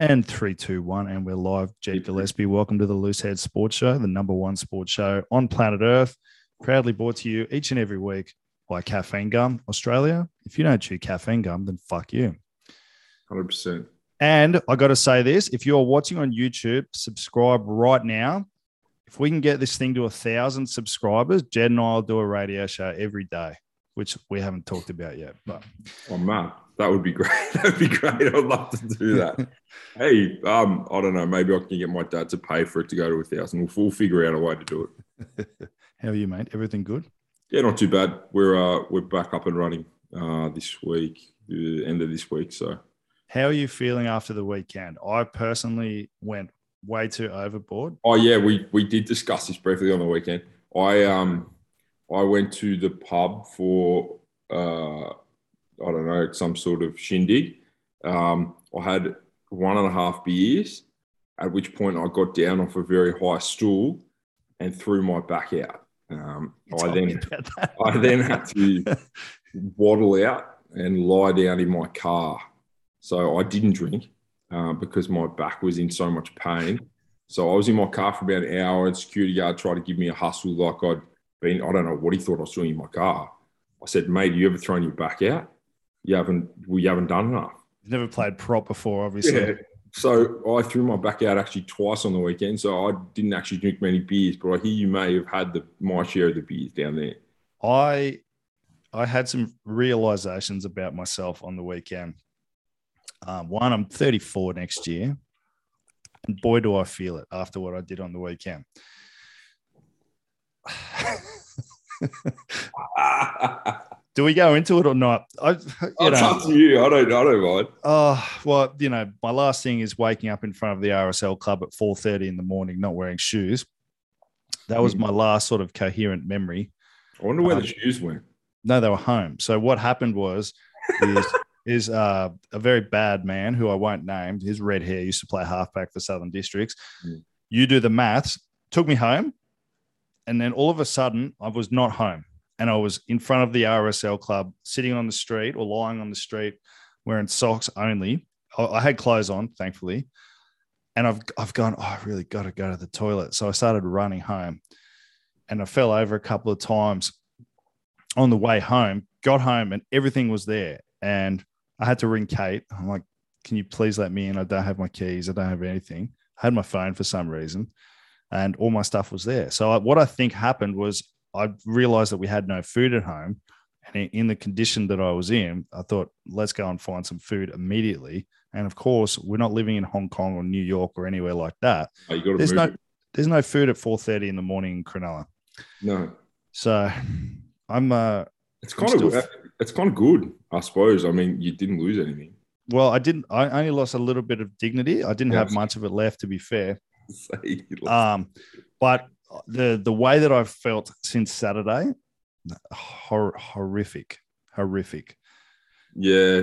And three, two, one, and we're live. Jake Gillespie, welcome to the Loose Head Sports Show, the number one sports show on planet Earth. Proudly brought to you each and every week by Caffeine Gum Australia. If you don't chew caffeine gum, then fuck you. 100%. And I got to say this if you're watching on YouTube, subscribe right now. If we can get this thing to a thousand subscribers, Jed and I will do a radio show every day, which we haven't talked about yet. But Oh, man. That would be great. That would be great. I'd love to do that. hey, um, I don't know. Maybe I can get my dad to pay for it to go to a thousand. We'll, we'll figure out a way to do it. how are you, mate? Everything good? Yeah, not too bad. We're uh, we're back up and running uh, this week, the end of this week. So How are you feeling after the weekend? I personally went way too overboard. Oh yeah, we we did discuss this briefly on the weekend. I um I went to the pub for uh I don't know some sort of shindig. Um, I had one and a half beers, at which point I got down off a very high stool and threw my back out. Um, I then. I then had to waddle out and lie down in my car. So I didn't drink uh, because my back was in so much pain. So I was in my car for about an hour, and security guard tried to give me a hustle like I'd been. I don't know what he thought I was doing in my car. I said, "Mate, you ever thrown your back out? You haven't. We haven't done enough." You've never played prop before, obviously. Yeah. So I threw my back out actually twice on the weekend. So I didn't actually drink many beers, but I hear you may have had the my share of the beers down there. I I had some realizations about myself on the weekend. Um, one, I'm 34 next year, and boy, do I feel it after what I did on the weekend. do we go into it or not? I, you know, up to you. I don't. I don't mind. oh well, you know, my last thing is waking up in front of the RSL club at 4:30 in the morning, not wearing shoes. That was Hmm. my last sort of coherent memory. I wonder where Um, the shoes went. No, they were home. So what happened was is, is uh, a very bad man who I won't name. His red hair used to play halfback for Southern Districts. Mm. You do the maths. Took me home, and then all of a sudden I was not home, and I was in front of the RSL club, sitting on the street or lying on the street, wearing socks only. I, had clothes on, thankfully, and I've I've gone. Oh, I really got to go to the toilet. So I started running home, and I fell over a couple of times on the way home, got home and everything was there. And I had to ring Kate. I'm like, can you please let me in? I don't have my keys. I don't have anything. I had my phone for some reason and all my stuff was there. So I, what I think happened was I realized that we had no food at home. And in- the condition that I was in, I thought, let's go and find some food immediately. And of course, we're not living in Hong Kong or New York or anywhere like that. Oh, There's no, there's no food at 4:30 in the morning in Cronulla. no. So I'm uh It's I'm kind of still- it's kind of good, I suppose. I mean, you didn't lose anything. Well, I didn't. I only lost a little bit of dignity. I didn't have much of it left, to be fair. So. Um, but the the way that I've felt since Saturday, hor- horrific, horrific. yeah,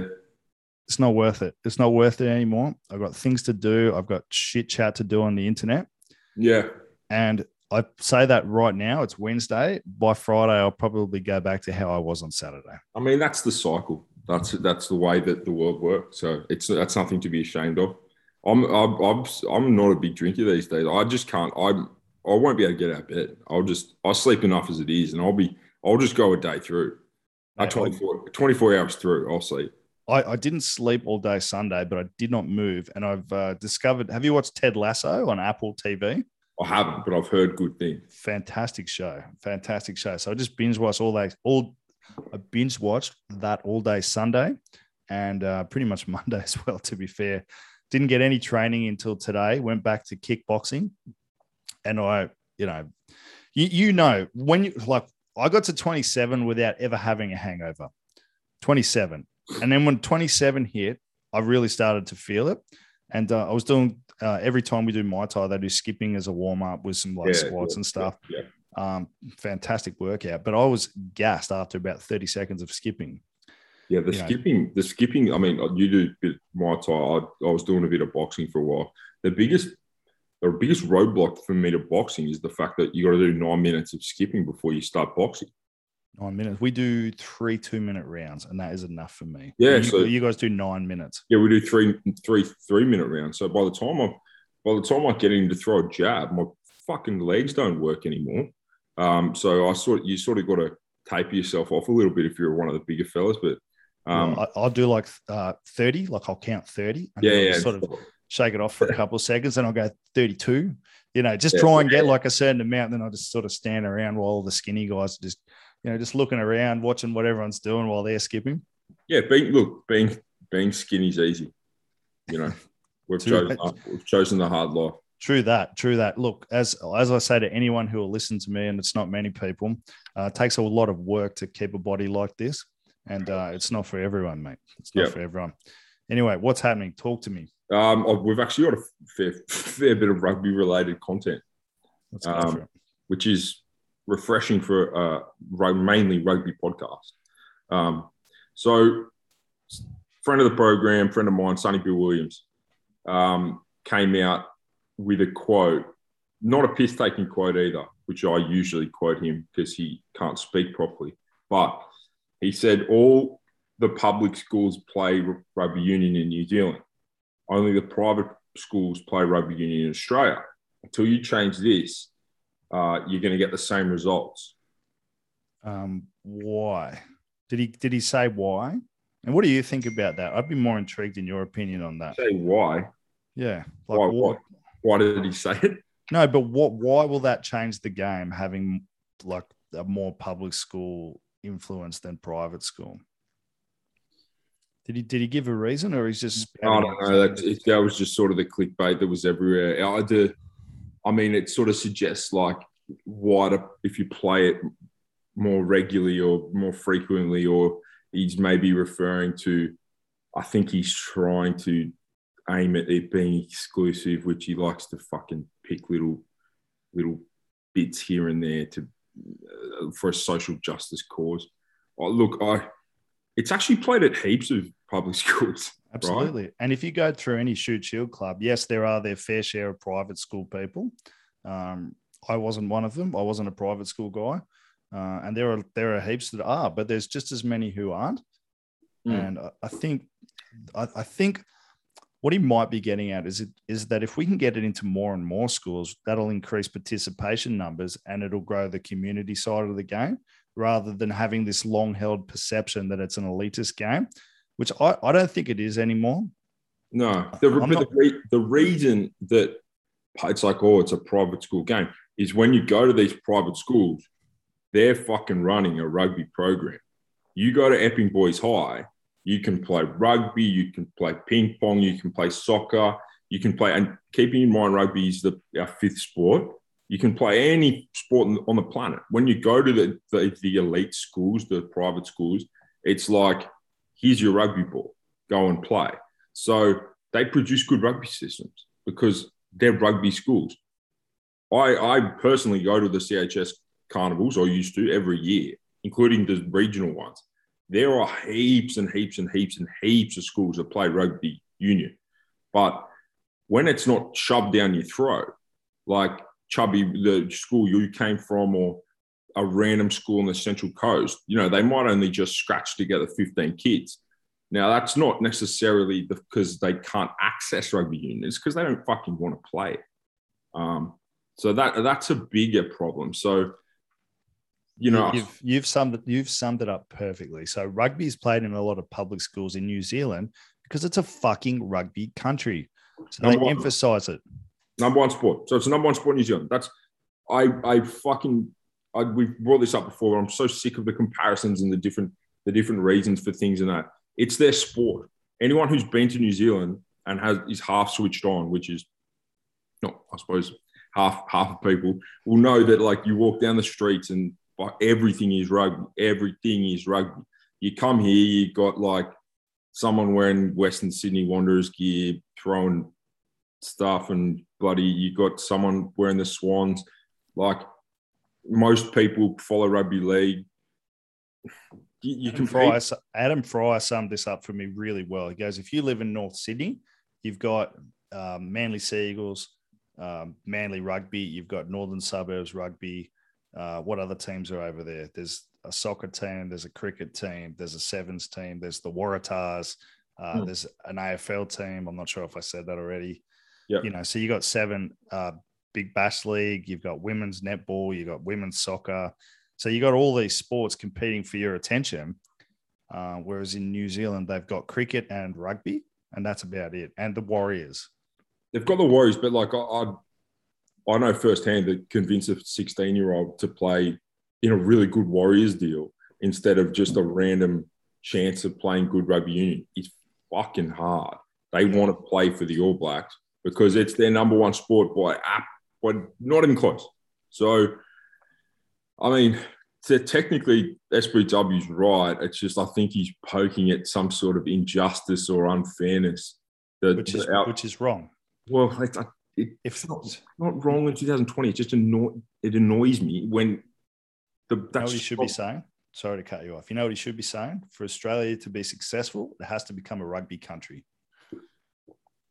It's not worth it. It's not worth it anymore. I've got things to do. I've got shit chat to do on the internet, yeah. and I say that right now. It's Wednesday. By Friday, I'll probably go back to how I was on Saturday. I mean, that's the cycle. That's that's the way that the world works. So it's that's nothing to be ashamed of. I'm I'm I'm, I'm not a big drinker these days. I just can't. I'm I won't be able to get out of bed. I'll just I'll sleep enough as it is, and I'll be I'll just go a day through. Mate, I- 24, 24 hours through, I'll sleep. I, I didn't sleep all day Sunday, but I did not move. And I've uh, discovered. Have you watched Ted Lasso on Apple TV? I haven't, but I've heard good things. Fantastic show, fantastic show. So I just binge watched all day. All I binge watched that all day Sunday, and uh, pretty much Monday as well. To be fair, didn't get any training until today. Went back to kickboxing, and I, you know, you you know when you like I got to 27 without ever having a hangover. 27. And then when 27 hit, I really started to feel it. And uh, I was doing uh, every time we do Muay Thai, they do skipping as a warm up with some like Yeah, squats yeah, and stuff. Yeah. Um, fantastic workout. But I was gassed after about 30 seconds of skipping. Yeah, the you know. skipping, the skipping. I mean, you do bit Muay Thai. I, I was doing a bit of boxing for a while. The biggest, the biggest roadblock for me to boxing is the fact that you got to do nine minutes of skipping before you start boxing. Nine minutes. We do three two minute rounds, and that is enough for me. Yeah, You, so- you guys do nine minutes. Yeah, we do three three three minute rounds. So by the time I by the time I get him to throw a jab, my fucking legs don't work anymore. Um, so I sort you sort of got to taper yourself off a little bit if you're one of the bigger fellas. But um, Well, I, I'll do like uh, 30, like I'll count 30. And yeah, yeah, Sort of shake it off for a couple of seconds, and I'll go 32. You know, just Yeah. try and get like a certain amount. Then I'll just sort of stand around while the skinny guys are just, you know, just looking around, watching what everyone's doing while they're skipping. yeah. Being look, being being skinny's easy. You know, we've chosen we've chosen the hard life. True that. True that. Look, as as I say to anyone who will listen to me, and it's not many people, uh, it takes a lot of work to keep a body like this, and uh, it's not for everyone, mate. It's not Yeah. for everyone. Anyway, what's happening? Talk to me. Um, oh, we've actually got a fair, fair bit of rugby related content, Um, which is refreshing for uh, rug- mainly rugby podcast. Um, so, friend of the program, friend of mine, Sonny Bill Williams, um, came out with a quote, not a piss taking quote either, which I usually quote him because he can't speak properly. But he said, All the public schools play rugby union in New Zealand, only the private schools play rugby union in Australia. Until you change this, uh, you're going to get the same results. Um, why? Did he did he say why? And what do you think about that? I'd be more intrigued in your opinion on that. Say why? Yeah. Like Why, what? why? Why did he say it? No, but what? Why will that change the game? Having like a more public school influence than private school. Did he did he give a reason, or he's just? I don't know. That, that was just sort of the clickbait that was everywhere. I, do, I mean, it sort of suggests like wider if you play it more regularly or more frequently, or he's maybe referring to. I think he's trying to aim at it being exclusive, which he likes to fucking pick little little bits here and there to uh, for a social justice cause. Oh, look, I it's actually played at heaps of public schools. Absolutely. And if you go through any Shute Shield club, yes, there are their fair share of private school people. Um, I wasn't one of them. I wasn't a private school guy. Uh, and there are there are heaps that are, but there's just as many who aren't. Mm. And I, I think I, I think what he might be getting at is it is that if we can get it into more and more schools, that'll increase participation numbers and it'll grow the community side of the game rather than having this long held perception that it's an elitist game, which I, I don't think it is anymore. No, the, not- the, re- the reason that it's like, oh, it's a private school game is when you go to these private schools, they're fucking running a rugby program. You go to Epping Boys High, you can play rugby, you can play ping pong, you can play soccer, you can play, and keeping in mind rugby is the our fifth sport. You can play any sport on- the planet. When you go to the, the, the elite schools, the private schools, it's like, here's your rugby ball, go and play. So they produce good rugby systems because they're rugby schools. I, I personally go to the CHS carnivals, I used to every year, including the regional ones. There are heaps and heaps and heaps and heaps of schools that play rugby union. But when it's not shoved down your throat, like Chubby, the school you came from, or a random school on the Central Coast, you know, they might only just scratch together 15 kids. Now, that's not necessarily because they can't access rugby union, it's because they don't fucking want to play. Um, so that that's a bigger problem. So, you know, you've you've summed it, you've summed it up perfectly. So rugby is played in a lot of public schools in New Zealand because it's a fucking rugby country. So they emphasize it. Number one sport. So it's the number one sport in New Zealand. That's I I fucking I, we've brought this up before. But I'm so sick of the comparisons and the different the different reasons for things and that. It's their sport. Anyone who's been to New Zealand and has is half switched on, which is not, I suppose, half half of people will know that like you walk down the streets and everything is rugby. Everything is rugby. You come here, you got like someone wearing Western Sydney Wanderers gear, throwing stuff, and bloody you got someone wearing the Swans. Like most people follow rugby league. You, you Adam can Fryer, Adam Fryer summed this up for me really well. He goes, if you live in North Sydney, you've got um, Manly Seagulls, um, Manly Rugby, you've got Northern Suburbs Rugby. Uh, what other teams are over there? There's a soccer team, there's a cricket team, there's a sevens team, there's the Waratahs, uh, Hmm. there's an AFL team. I'm not sure if I said that already. Yep. You know, so you got seven uh, big bash league, you've got women's netball, you've got women's soccer. So you got all these sports competing for your attention. Uh, whereas in New Zealand, they've got cricket and rugby, and that's about it. And the Warriors. They've got the Warriors, but like I, I, I know firsthand that convince a 16 year old to play in a really good Warriors deal instead of just a random chance of playing good rugby union is fucking hard. They want to play for the All Blacks because it's their number one sport by app, but not even close. So, I mean, te- technically, SBW's right. It's just I think he's poking at some sort of injustice or unfairness. That, Which is out- which is wrong. well, it's, uh, it, If it's not, not wrong in 2020. It just annoy, it annoys me when the You know what he should be saying? Sorry to cut you off. You know what he should be saying? For Australia to be successful, it has to become a rugby country.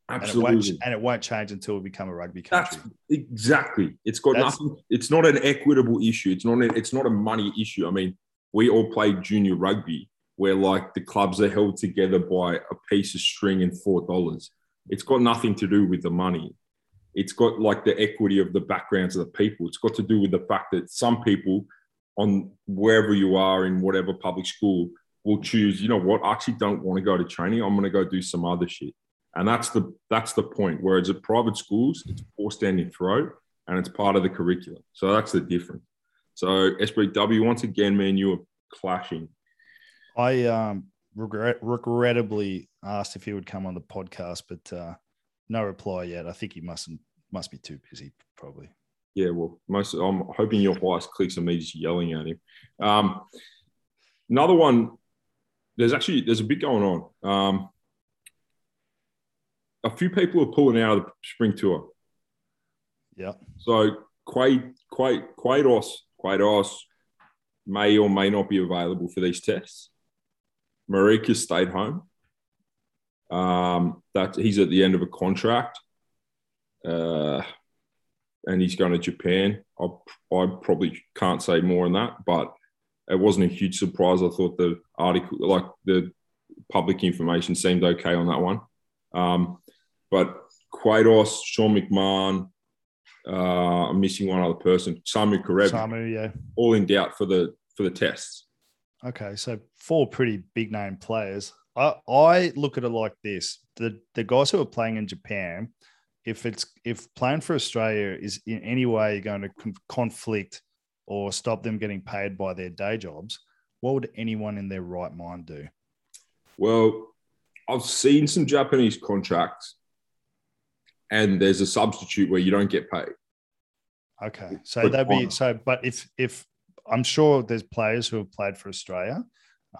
And it, won't, absolutely. and it won't change until we become a rugby That's country. exactly. It's got That's- nothing. It's not an equitable issue. It's not. A, it's not a money issue. I mean, we all played junior rugby, where like the clubs are held together by a piece of string and four dollars. It's got nothing to do with the money. It's got like the equity of the backgrounds of the people. It's got to do with the fact that some people on wherever you are in whatever public school will choose. You know what? I actually don't want to go to training. I'm going to go do some other shit. And that's the that's the point. Whereas at private schools, it's forced down your throat and it's part of the curriculum. So that's the difference. So SBW, once again, man, you are clashing. I um, regret, regrettably asked if he would come on the podcast, but uh, no reply yet. I think he mustn't must be too busy, probably. Yeah, well, most I'm hoping your highest clicks are me just yelling at him. Um, another one, there's actually there's a bit going on. Um, a few people are pulling out of the spring tour. Yeah. So Quade, Quade, Quados, Quados may or may not be available for these tests. Marika stayed home. Um, that he's at the end of a contract, uh, and he's going to Japan. I, I probably can't say more on that, but it wasn't a huge surprise. I thought the article, like the public information, seemed okay on that one. Um, but Quados, Sean McMahon, uh, I'm missing one other person, Samu Kerevi, Samu, yeah. all in doubt for the for the tests. Okay, so four pretty big name players. I, I look at it like this: the the guys who are playing in Japan, if it's if playing for Australia is in any way going to con- conflict or stop them getting paid by their day jobs, what would anyone in their right mind do? Well, I've seen some Japanese contracts, and there's a substitute where you don't get paid. Okay, so But that'd be so. But if if I'm sure there's players who have played for Australia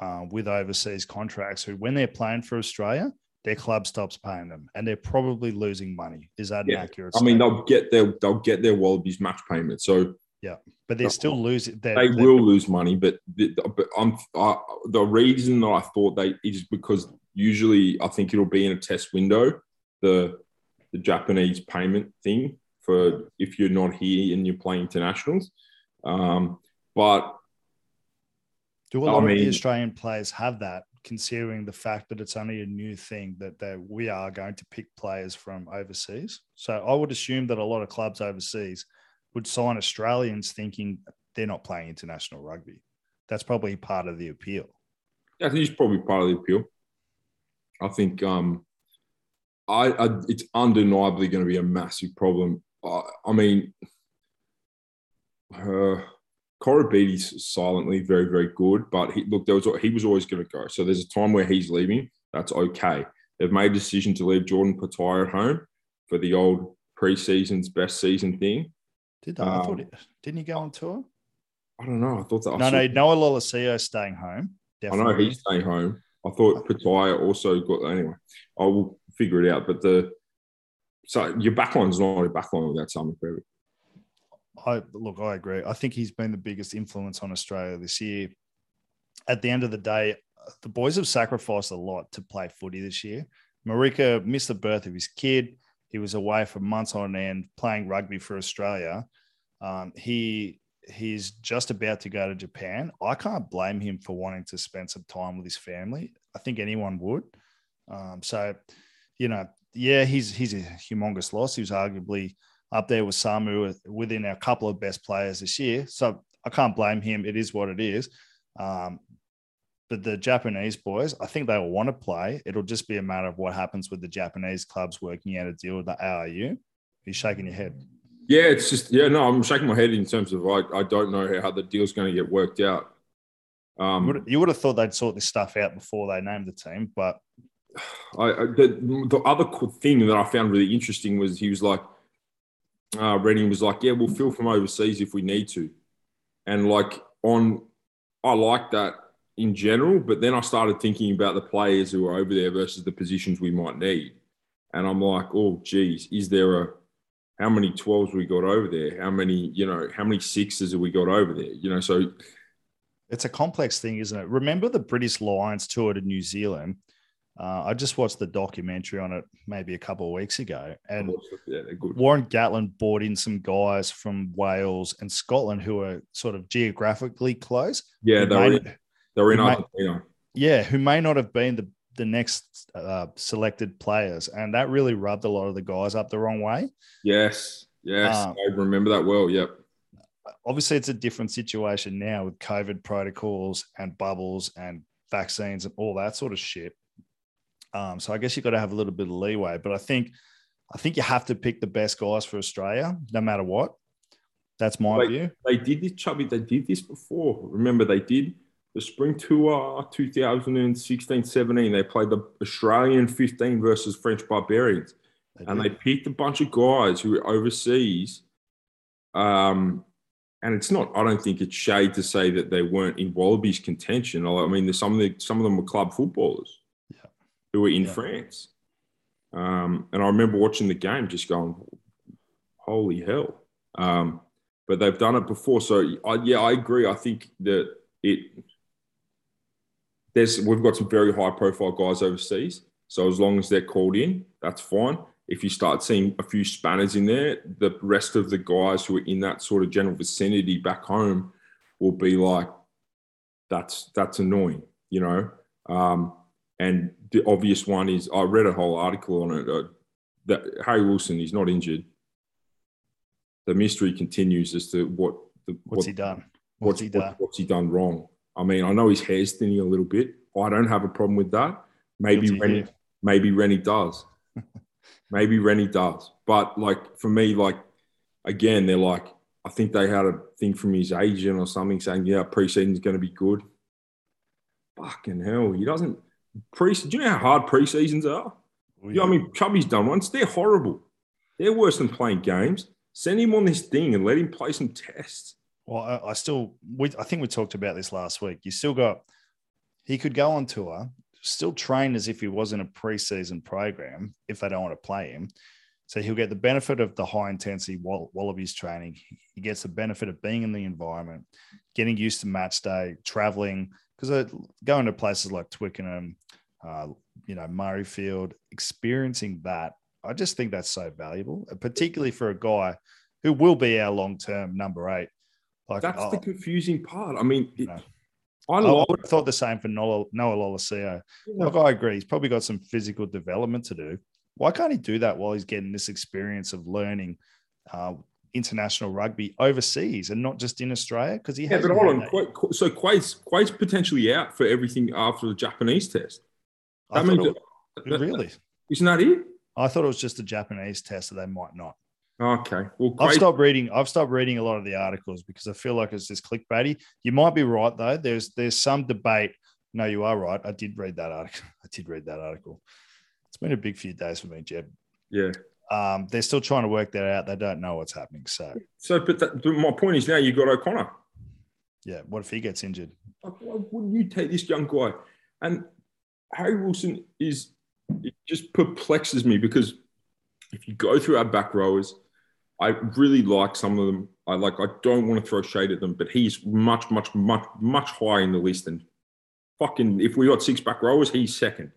uh, with overseas contracts who, when they're playing for Australia, their club stops paying them, and they're probably losing money. Is that Yeah. an accurate? I mean, they'll get their they'll get their Wallabies match payment, so yeah, but they're still losing. They're, they will lose money. But the, but I'm I, the reason that I thought they is because usually I think it'll be in a test window, the the Japanese payment thing for if you're not here and you're playing internationals. Um, but Do a lot of the Australian players have that, considering the fact that it's only a new thing that they, we are going to pick players from overseas? So I would assume that a lot of clubs overseas would sign Australians thinking they're not playing international rugby. That's probably part of the appeal. I think it's probably part of the appeal. I think um, I, I it's undeniably going to be a massive problem. I, I mean, uh, Koroibete's silently very, very good, but he, look, there was he was always going to go. So there's a time where he's leaving. That's okay. They've made a decision to leave Jordan Petaia at home for the old preseason's best season thing. Did they? I thought Um, it, didn't he go on tour? I don't know. I thought that. I No, saw- no, Noah Lolesio staying home. I know he's staying home. I thought Petaia also got anyway. I will figure it out. But the so your backline's not a backline without Samu Kerevi. I look, I agree. I think he's been the biggest influence on Australia this year. At the end of the day, the boys have sacrificed a lot to play footy this year. Marika missed the birth of his kid. He was away for months on end playing rugby for Australia. Um, he he's just about to go to Japan. I can't blame him for wanting to spend some time with his family. I think anyone would. Um, so, you know, yeah, he's he's a humongous loss. He was arguably up there with Samu within our couple of best players this year. So I can't blame him. It is what it is. Um, but the Japanese boys, I think they will want to play. It'll just be a matter of what happens with the Japanese clubs working out a deal with the ARU. He's shaking your head. Yeah, it's just yeah. No, I'm shaking my head in terms of I, I don't know how the deal's going to get worked out. Um, you, would, you would have thought they'd sort this stuff out before they named the team, but I, I the, the other thing that I found really interesting was he was like, uh, Reading was like, yeah, we'll fill from overseas if we need to, and like on, I like that in general, but then I started thinking about the players who are over there versus the positions we might need, and I'm like, oh, geez, is there a how many 12s we got over there? How many, you know, how many sixes have we got over there? You know, so it's a complex thing, isn't it? Remember the British Lions tour to New Zealand? Uh, I just watched the documentary on it maybe a couple of weeks ago, and yeah, Warren Gatland brought in some guys from Wales and Scotland who are sort of geographically close. Yeah, they're in, they're in Argentina. Yeah, who may not have been the the next uh, selected players, and that really rubbed a lot of the guys up the wrong way. Yes, yes, um, I remember that well. Yep. Obviously, it's a different situation now with COVID protocols and bubbles and vaccines and all that sort of shit. Um, so I guess you've got to have a little bit of leeway, but I think I think you have to pick the best guys for Australia, no matter what. That's my they, view. They did this, Chubby. They did this before. Remember, they did the spring tour 2016 17 they played the australian 15 versus french barbarians. They and they picked a bunch of guys who were overseas um, and it's not i don't think it's shade to say that they weren't in wallabies contention. I mean some of the some of them were club footballers yeah. who were in yeah. france. Um, and i remember watching the game just going holy hell. Um, but they've done it before. So I, yeah i agree. I think that it there's we've got some very high profile guys overseas. So as long as they're called in, that's fine. If you start seeing a few spanners in there, the rest of the guys who are in that sort of general vicinity back home will be like, that's that's annoying, you know. Um, and the obvious one is I read a whole article on it. Uh, that Harry Wilson is not injured. The mystery continues as to what the, what's what, he done. What's, what's he done? What, what's he done wrong? I mean, I know his hair's thinning a little bit. I don't have a problem with that. Maybe Rennie, maybe Rennie does. maybe Rennie does. But like for me, like again, they're like, I think they had a thing from his agent or something saying, yeah, preseason's going to be good. Fucking hell, he doesn't. Pre, do you know how hard preseasons are? Oh, yeah. I mean, Chubby's done once. They're horrible. They're worse than playing games. Send him on this thing and let him play some tests. Well, I, I still, we, I think we talked about this last week. You still got, he could go on tour, still train as if he was in a preseason program if they don't want to play him. So he'll get the benefit of the high intensity Wallabies training. He gets the benefit of being in the environment, getting used to match day, traveling, because going to places like Twickenham, uh, you know, Murrayfield, experiencing that, I just think that's so valuable, particularly for a guy who will be our long term number eight. Like, That's oh, the confusing part. I mean, it, I, I, would have thought the same for Noah, Noah Lolesio. Yeah. Like, I agree. He's probably got some physical development to do. Why can't he do that while he's getting this experience of learning uh, international rugby overseas and not just in Australia? Because he yeah, but hold on. Quite, so Quade's, Quade's potentially out for everything after the Japanese test. That means it, that, really isn't that it? I thought it was just a Japanese test that they might not. Okay. Well, great. I've stopped reading. I've stopped reading a lot of the articles because I feel like it's just clickbaity. You might be right though. There's there's some debate. No, you are right. I did read that article. I did read that article. It's been a big few days for me, Jeb. Yeah. Um, they're still trying to work that out. They don't know what's happening. So. So, but, that, but my point is now you've got O'Connor. Yeah. What if he gets injured? Why wouldn't you take this young guy? And Harry Wilson is it just perplexes me because if you go through our back rowers I really like some of them. I like. I don't want to throw shade at them, but he's much, much, much, much higher in the list than fucking. If we got six back rowers, he's second.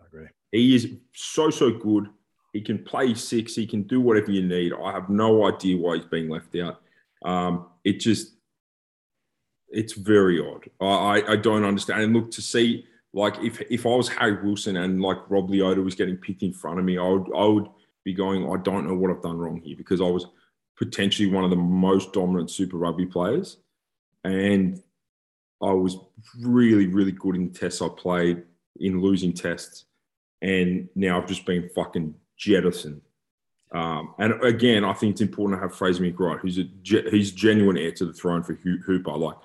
I agree. He is so so good. He can play six. He can do whatever you need. I have no idea why he's being left out. Um, it just it's very odd. I, I, don't understand. And look to see like if if I was Harry Wilson and like Rob Leota was getting picked in front of me, I would I would be going, I don't know what I've done wrong here because I was potentially one of the most dominant Super Rugby players, and I was really really good in tests I played in losing tests, and now I've just been fucking jettisoned. Um, and again, I think it's important to have Fraser McReight, who's a he's genuine heir to the throne for Hooper. Like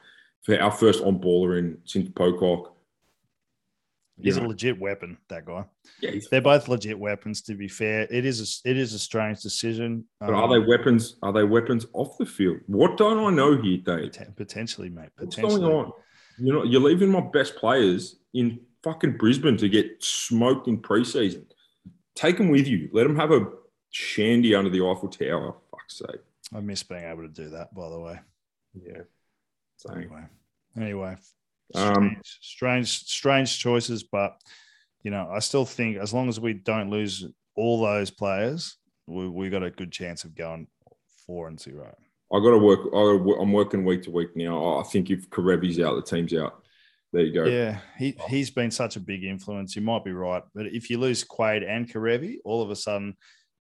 for our first on baller in since Pocock. He's know. a legit weapon, that guy. Yeah, they're both legit weapons. To be fair, it is a, it is a strange decision. But um, are they weapons? Are they weapons off the field? What don't I know here, Dave? Potentially, mate. Potentially. What's going on? You know, you're leaving my best players in fucking Brisbane to get smoked in preseason. Take them with you. Let them have a shandy under the Eiffel Tower. Fuck's sake. I miss being able to do that, by the way. Yeah. So anyway, anyway, um, strange, strange, strange choices, but you know, I still think as long as we don't lose all those players, we we got a good chance of going four and zero. I got to work. I, am working week to week now. I think if Kerevi's out, the team's out. There you go. Yeah, he he's been such a big influence. You might be right, but if you lose Quade and Kerevi, all of a sudden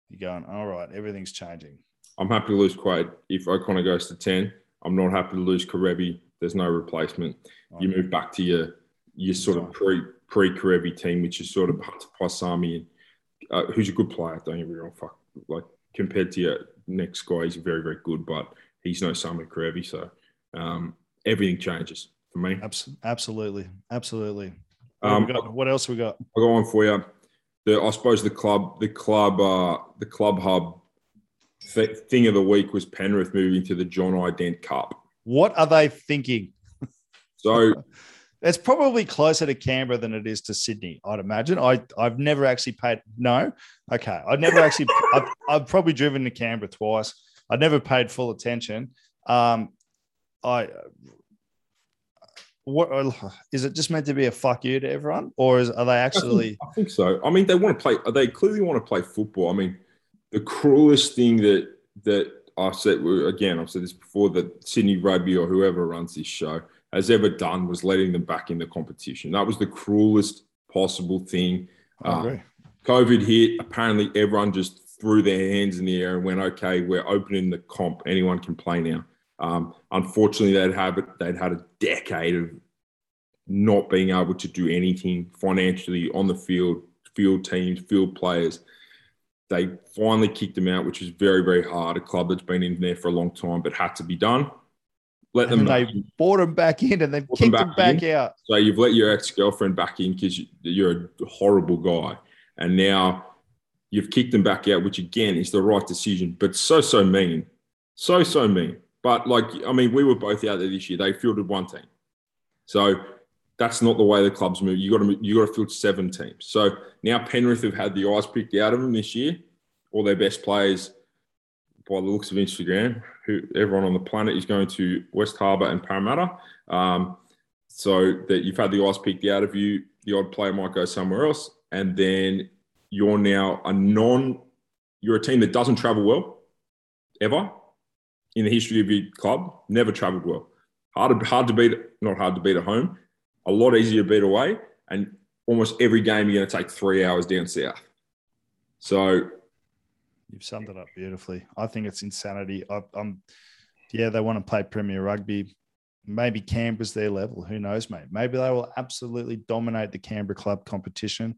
you're going, all right, everything's changing. I'm happy to lose Quade if O'Connor goes to ten. I'm not happy to lose Kerevi. There's no replacement. You move back to your your sort of pre pre Kerevi team, which is sort of Paisami, and uh, who's a good player. Don't get me wrong. Fuck, like compared to your next guy, he's very very good, but he's no Sami Kerevi. So um, everything changes for me. Absolutely, absolutely. What, um, got, what else we got? I'll go on for you. The, I suppose the club, the club, uh, the club hub th- thing of the week was Penrith moving to the John I Dent Cup. What are they thinking? So it's probably closer to Canberra than it is to Sydney, I'd imagine. I, I've never actually paid, no. Okay. I've never actually, I've, I've, probably driven to Canberra twice. I've never paid full attention. Um, I, what is it just meant to be a fuck you to everyone or is, are they actually? I think, I think so. I mean, they want to play, they clearly want to play football. I mean, the cruelest thing that that I said again, I've said this before that Sydney Rugby or whoever runs this show has ever done was letting them back in the competition. That was the cruelest possible thing. Uh, COVID hit. Apparently, everyone just threw their hands in the air and went, "Okay, we're opening the comp. Anyone can play now." Um, unfortunately, they'd have it. They'd had a decade of not being able to do anything financially on the field, field teams, field players. They finally kicked them out, which was very, very hard. A club that's been in there for a long time, but had to be done. Let and them. They brought them back in, and they kicked them back, them back out. So you've let your ex girlfriend back in because you're a horrible guy, and now you've kicked them back out, which again is the right decision, but so so mean, so so mean. But like, I mean, we were both out there this year. They fielded one team, so that's not the way the clubs move. You got to you got to field seven teams. So now Penrith have had the eyes picked out of them this year. All their best players, by the looks of Instagram, who everyone on the planet is going to West Harbour and Parramatta. Um, so that you've had the eyes picked out of you. The odd player might go somewhere else, and then you're now a non. You're a team that doesn't travel well, ever, in the history of your club. Never travelled well. Hard hard to beat. Not hard to beat at home a lot easier to beat away. And almost every game you're going to take three hours down south. So you've summed it up beautifully. I think it's insanity. I, am yeah, they want to play Premier Rugby. Maybe Canberra's their level. Who knows, mate? Maybe they will absolutely dominate the Canberra club competition.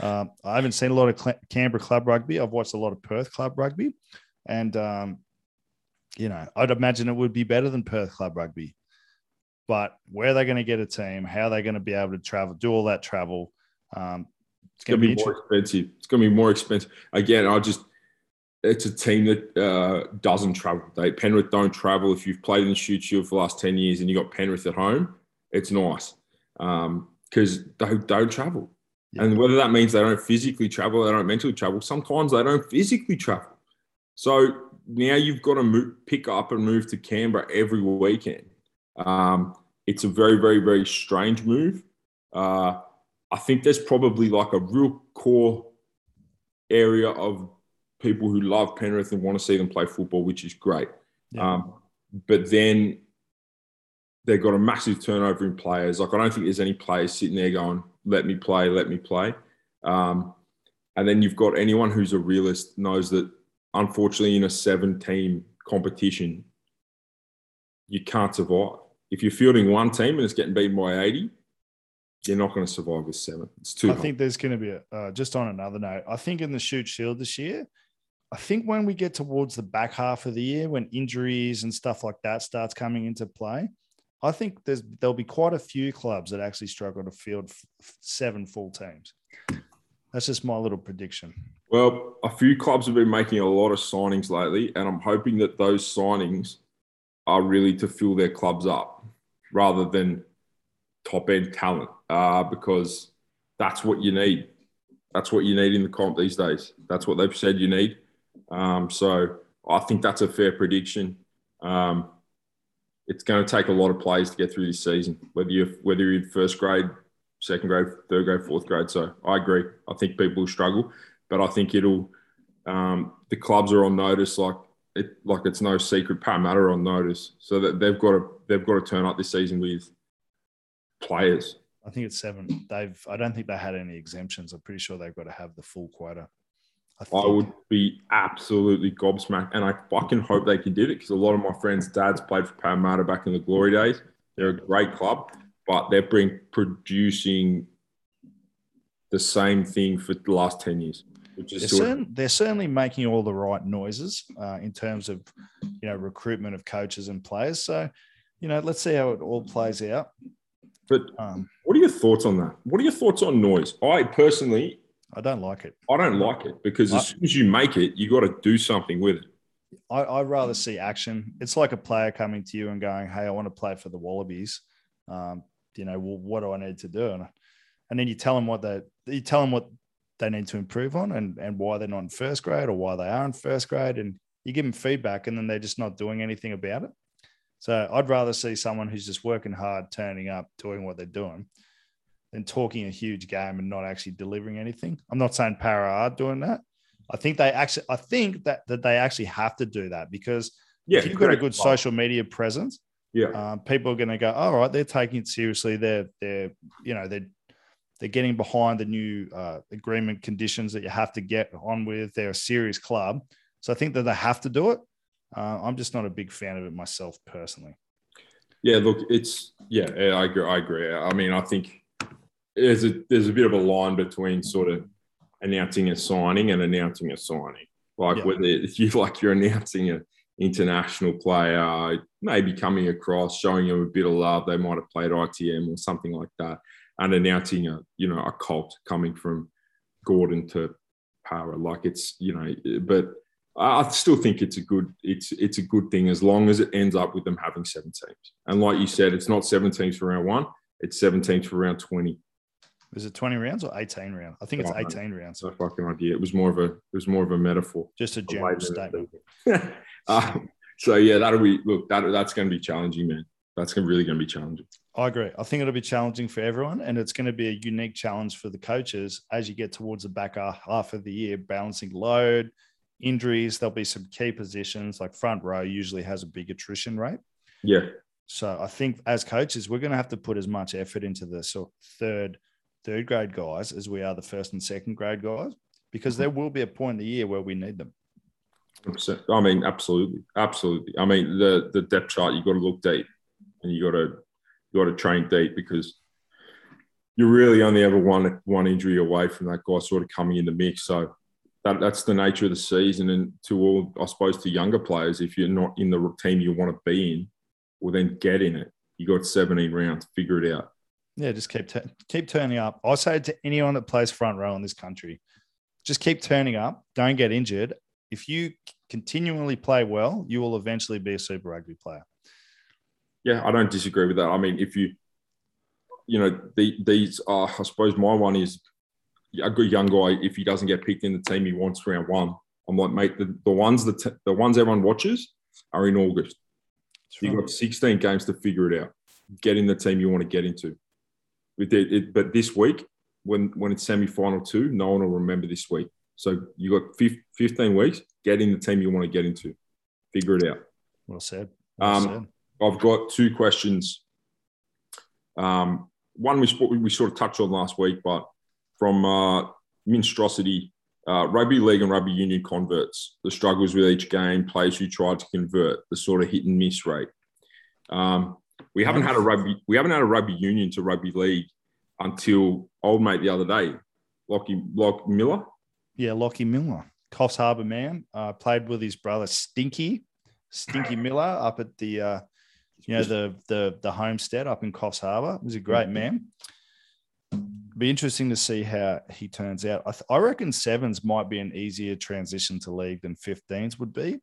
Um, I haven't seen a lot of Cl- Canberra club rugby. I've watched a lot of Perth club rugby, and um, you know, I'd imagine it would be better than Perth club rugby. But where they're they going to get a team? How they're they going to be able to travel, do all that travel? Um, it's going to be, be more expensive. It's going to be more expensive. Again, I just, it's a team that uh, doesn't travel. They Penrith don't travel. If you've played in the Shute Shield for the last 10 years and you got Penrith at home, it's nice because um, they don't travel. Yeah. And whether that means they don't physically travel, they don't mentally travel, sometimes they don't physically travel. So now you've got to move, pick up and move to Canberra every weekend. Um, it's a very, very, very strange move. Uh, I think there's probably like a real core area of people who love Penrith and want to see them play football, which is great. Yeah. Um, but then they've got a massive turnover in players. Like I don't think there's any players sitting there going, "Let me play, let me play." Um, and then you've got anyone who's a realist knows that unfortunately in a seven-team competition, you can't survive. If you're fielding one team and it's getting beaten by 80, you're not going to survive with seven. It's too. I hard. think there's going to be a, uh, just on another note. I think in the Shute Shield this year, I think when we get towards the back half of the year, when injuries and stuff like that starts coming into play, I think there's there'll be quite a few clubs that actually struggle to field f- seven full teams. That's just my little prediction. Well, a few clubs have been making a lot of signings lately, and I'm hoping that those signings are really to fill their clubs up rather than top end talent, uh, because that's what you need. That's what you need in the comp these days. That's what they've said you need. Um, so I think that's a fair prediction. Um, it's going to take a lot of players to get through this season, whether you're whether you're in first grade, second grade, third grade, fourth grade. So I agree. I think people will struggle, but I think it'll. Um, the clubs are on notice, like it, like it's no secret. Parramatta are on notice, so that they've got to they've got to turn up this season with players. I think it's seven. They've. I don't think they had any exemptions. I'm pretty sure they've got to have the full quota. I, think, I would be absolutely gobsmacked, and I fucking hope they can do it because a lot of my friends' dads played for Parramatta back in the glory days. They're a great club, but they've been producing the same thing for the last ten years. Which is they're, certain, they're certainly making all the right noises uh, in terms of you know recruitment of coaches and players. So you know, let's see how it all plays out. but Um, what are your thoughts on that? What are your thoughts on noise? I personally, I don't like it. I don't like it because as soon as you make it, you got to do something with it. I, I'd rather see action. It's like a player coming to you and going, "Hey, I want to play for the Wallabies. Um, you know, well, what do I need to do?" And, and then you tell them what they you tell them what they need to improve on and and why they're not in first grade or why they are in first grade, and you give them feedback, and then they're just not doing anything about it. So I'd rather see someone who's just working hard, turning up, doing what they're doing, than talking a huge game and not actually delivering anything. I'm not saying Para are doing that. I think they actually, I think that that they actually have to do that because Yeah, if you've got a good social media presence, Yeah, um, people are going to go, all right, they're taking it seriously. They're they're you know they're they're getting behind the new uh, agreement conditions that you have to get on with. They're a serious club, so I think that they have to do it. Uh, I'm just not a big fan of it myself personally. yeah. Look, it's yeah. I agree. I agree. I mean, I think there's a there's a bit of a line between sort of announcing a signing and announcing a signing. Like Yeah. whether if you like you're announcing an international player, maybe coming across, showing them a bit of love. They might have played ITM or something like that, and announcing a you know a cult coming from Gordon to Para. Like it's you know, but I I still think it's a good it's it's a good thing as long as it ends up with them having seven teams. And like you said, it's not seven teams for round one; it's seven teams for round twenty. Is it 20 rounds or 18 rounds? I think it's Oh, no. 18 rounds. No fucking idea. It was more of a it was more of a metaphor. Just a general statement. um, so yeah, that'll be look that that's going to be challenging, man. That's gonna, really going to be challenging. I agree. I think it'll be challenging for everyone, and it's going to be a unique challenge for the coaches as you get towards the back half of the year, balancing load, injuries. There'll be some key positions like front row usually has a big attrition rate. Yeah, So I think as coaches, we're going to have to put as much effort into the sort of third, third grade guys as we are the first and second grade guys, because there will be a point in the year where we need them. I mean, absolutely, absolutely. I mean, the the depth chart—you've got to look deep, and you got to you got to train deep because you're really only ever one one injury away from that guy sort of coming in the mix. So that, that's the nature of the season. And to all, I suppose, to younger players, if you're not in the team you want to be in, well, then get in it. You got 17 rounds, figure it out. Yeah, just keep keep turning up. I say to anyone that plays front row in this country, just keep turning up. Don't get injured. If you continually play well, you will eventually be a Super Rugby player. Yeah, I don't disagree with that. I mean, if you, you know, the, these are, I suppose my one is a good young guy. If he doesn't get picked in the team he wants round one, I'm like, mate, the, the ones that t- the ones everyone watches are in August. That's You've got 16 games to figure it out. Get in the team you want to get into. It, it- but this week, when when it's semi final two, no one will remember this week. So you got fif- 15 weeks. Get in the team you want to get into. Figure it out. Well said. Well Um, said. I've got two questions Um, one we, we sort of touched on last week, but from uh, Minstrosity, uh, rugby league and rugby union converts, the struggles with each game, players who tried to convert, the sort of hit and miss rate. Um, we haven't had a rugby we haven't had a rugby union to rugby league until old mate the other day, Lockie Lock Miller. Yeah, Lockie Miller, Coffs Harbour man, uh, played with his brother Stinky, Stinky Miller up at the uh, you know the the the homestead up in Coffs Harbour. He was a great man. Be interesting to see how he turns out. I, th- I reckon sevens might be an easier transition to league than 15s would be.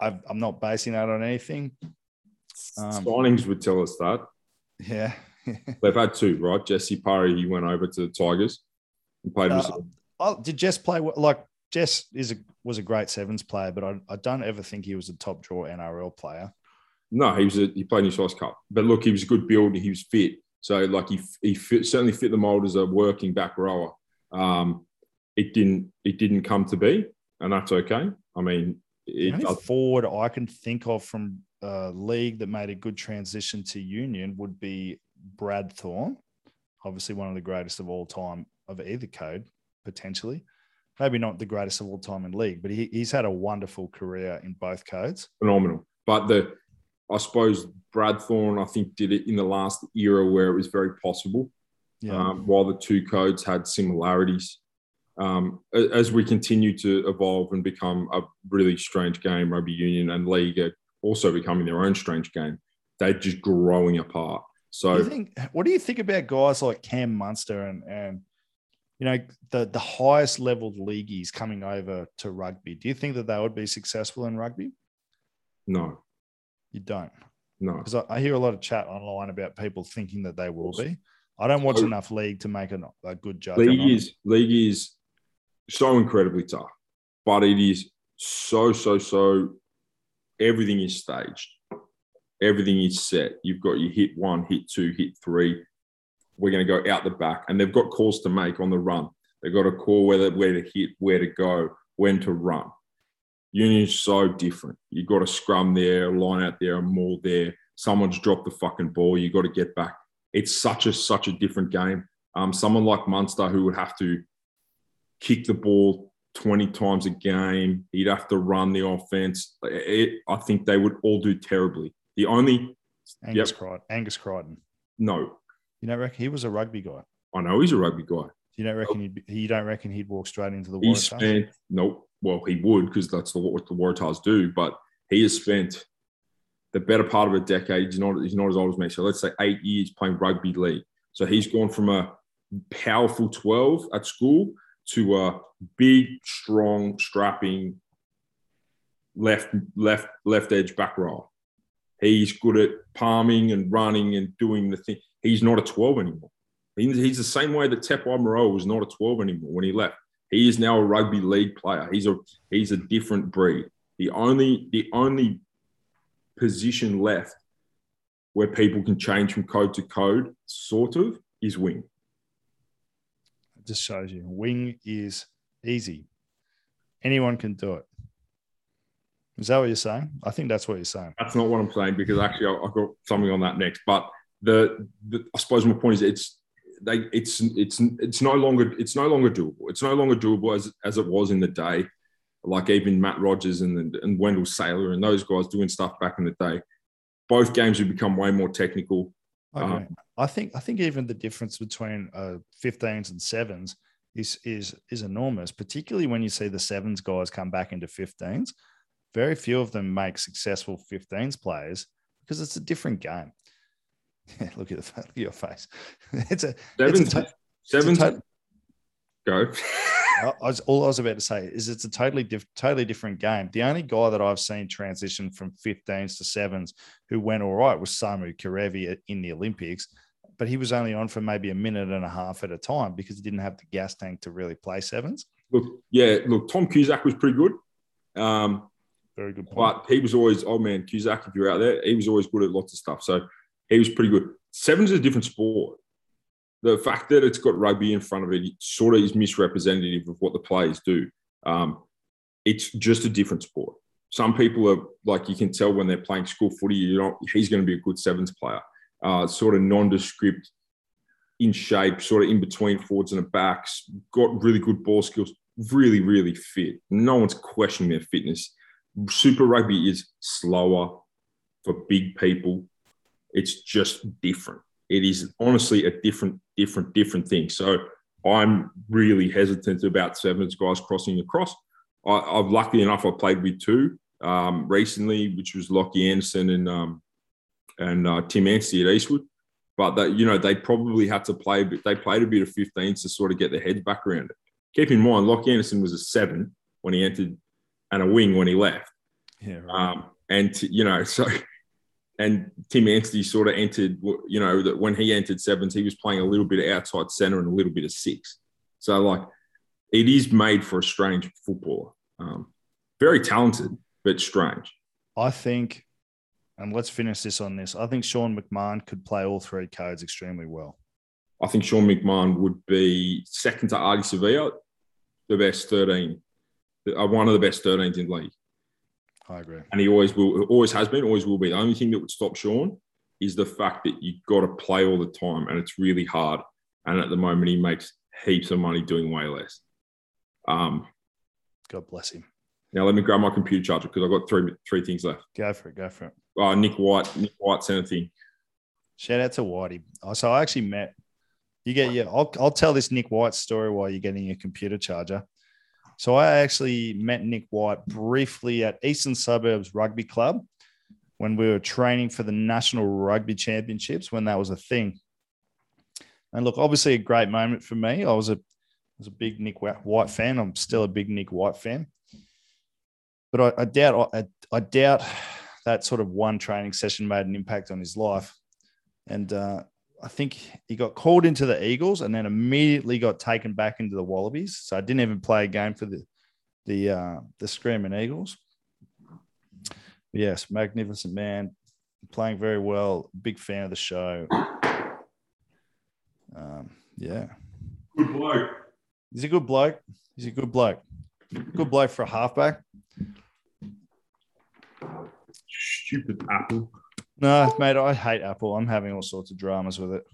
i am not basing that on anything. Um, Signings would tell us that. Yeah. They've had two, right? Jesse Parahi, he went over to the Tigers and played. Uh, oh, did Jess play like Jess is a, was a great sevens player, but I, I don't ever think he was a top draw NRL player. No, he was a, he played in New South Cup, but look, he was a good builder. He was fit, so like he he fit, certainly fit the mold as a working back rower. Um, it didn't it didn't come to be, and that's okay. I mean, it, the only forward I can think of from uh, league that made a good transition to union would be Brad Thorn, obviously one of the greatest of all time of either code, potentially. Maybe not the greatest of all time in league, but he, he's had a wonderful career in both codes. Phenomenal. But the, I suppose Brad Thorn, I think, did it in the last era where it was very possible. Yeah. Um, while the two codes had similarities. Um, as we continue to evolve and become a really strange game, rugby union and league are also becoming their own strange game. They're just growing apart. So, think, what do you think about guys like Cam Munster and and you know the the highest leveled leagueies coming over to rugby? Do you think that they would be successful in rugby? No, you don't. No, because I, I, hear a lot of chat online about people thinking that they will be. I don't watch so, enough league to make a, a good judgment. League is league is so incredibly tough, but it is so so so everything is staged. Everything is set. You've got your hit one, hit two, hit three. We're going to go out the back, and they've got calls to make on the run. They've got a call where, where to hit, where to go, when to run. Union's so different. You've got a scrum there, a line out there, a maul there. Someone's dropped the fucking ball. You got to get back. It's such a such a different game. Um, someone like Munster who would have to kick the ball 20 times a game. He'd have to run the offense. It, I think they would all do terribly. The only Angus yep. Crichton. Angus Crichton. No. You don't reckon he was a rugby guy? I know he's a rugby guy. You don't reckon nope. he'd, you don't reckon he'd walk straight into the water? spent nope. Well, he would because that's what the Waratahs do. But he has spent the better part of a decade. He's not he's not as old as me. So let's say eight years playing rugby league. So he's gone from a powerful twelve at school to a big, strong, strapping left left left edge back row. He's good at palming and running and doing the thing. He's not a 12 anymore. He's the same way that Tepai Moeroa was not a 12 anymore when he left. He is now a rugby league player. He's a he's a different breed. The only the only position left where people can change from code to code, sort of, is wing It just shows you wing is easy. Anyone can do it. Is that what you're saying? I think that's what you're saying. That's not what I'm saying because actually I've got something on that next. But the, the I suppose my point is it's they it's it's it's no longer it's no longer doable. It's no longer doable as as it was in the day. Like even Matt Rogers and and Wendell Sailor and those guys doing stuff back in the day. Both games have become way more technical. Okay. Um, I think I think even the difference between uh, 15s and sevens is is is enormous, particularly when you see the sevens guys come back into 15s. Very few of them make successful 15s players because it's a different game. look at, the, look at your face. It's a sevens. It's a to, sevens. A to- go. I was, all I was about to say is it's a totally diff, totally different game. The only guy that I've seen transition from 15s to sevens who went all right was Samu Kerevi in the Olympics, but he was only on for maybe a minute and a half at a time because he didn't have the gas tank to really play sevens. Look, yeah, look, Tom Cusack was pretty good. Um, Very good point. But he was always, oh man, Cusack, if you're out there, he was always good at lots of stuff. So he was pretty good. Sevens is a different sport. The fact that it's got rugby in front of it, it sort of is misrepresentative of what the players do. Um, it's just a different sport. Some people are like, you can tell when they're playing school footy, you know, he's going to be a good sevens player. uh, sort of nondescript, in shape, sort of in between forwards and the backs. Got really good ball skills. Really, really fit. No one's questioning their fitness. Super Rugby is slower for big people. It's just different. It is honestly a different, different, different thing. So I'm really hesitant about sevens guys crossing across. I, have luckily enough, I played with two um, recently, which was Lockie Anderson and um, and uh, Tim Anstee at Eastwood. But that you know they probably had to play, but they played a bit of 15s to sort of get their heads back around it. Keep in mind, Lockie Anderson was a seven when he entered, and a wing when he left. Yeah. Right. Um, and you know, so and Tim Anstee sort of entered, you know, that when he entered sevens, he was playing a little bit of outside center and a little bit of six. So like, it is made for a strange footballer. Um, very talented, but strange. I think, and let's finish this on this. I think Sean McMahon could play all three codes extremely well. I think Sean McMahon would be second to Ardie Savea, the best 13, uh, one of the best 13s in league. I agree. And he always will, always has been, always will be. The only thing that would stop Sean is the fact that you've got to play all the time and it's really hard. And at the moment, he makes heaps of money doing way less. Um, God bless him. Now let me grab my computer charger because I've got three three things left. Go for it. Go for it. Oh, Nick White, Nick White sent a thing. Shout out to Whitey. Oh, so I actually met. You get yeah. I'll I'll tell this Nick White story while you're getting your computer charger. So I actually met Nick White briefly at Eastern Suburbs Rugby Club when we were training for the National Rugby Championships when that was a thing. And look, obviously a great moment for me. I was a was a big Nick White fan. I'm still a big Nick White fan. But I, I doubt I, I, doubt that sort of one training session made an impact on his life. And uh, I think he got called into the Eagles and then immediately got taken back into the Wallabies. So I didn't even play a game for the the uh, the Screaming Eagles. But yes, magnificent man, playing very well. Big fan of the show. Um, yeah, good bloke. He's a good bloke. He's a good bloke. Good bloke for a halfback. Stupid Apple. No, mate, I hate Apple. I'm having all sorts of dramas with it.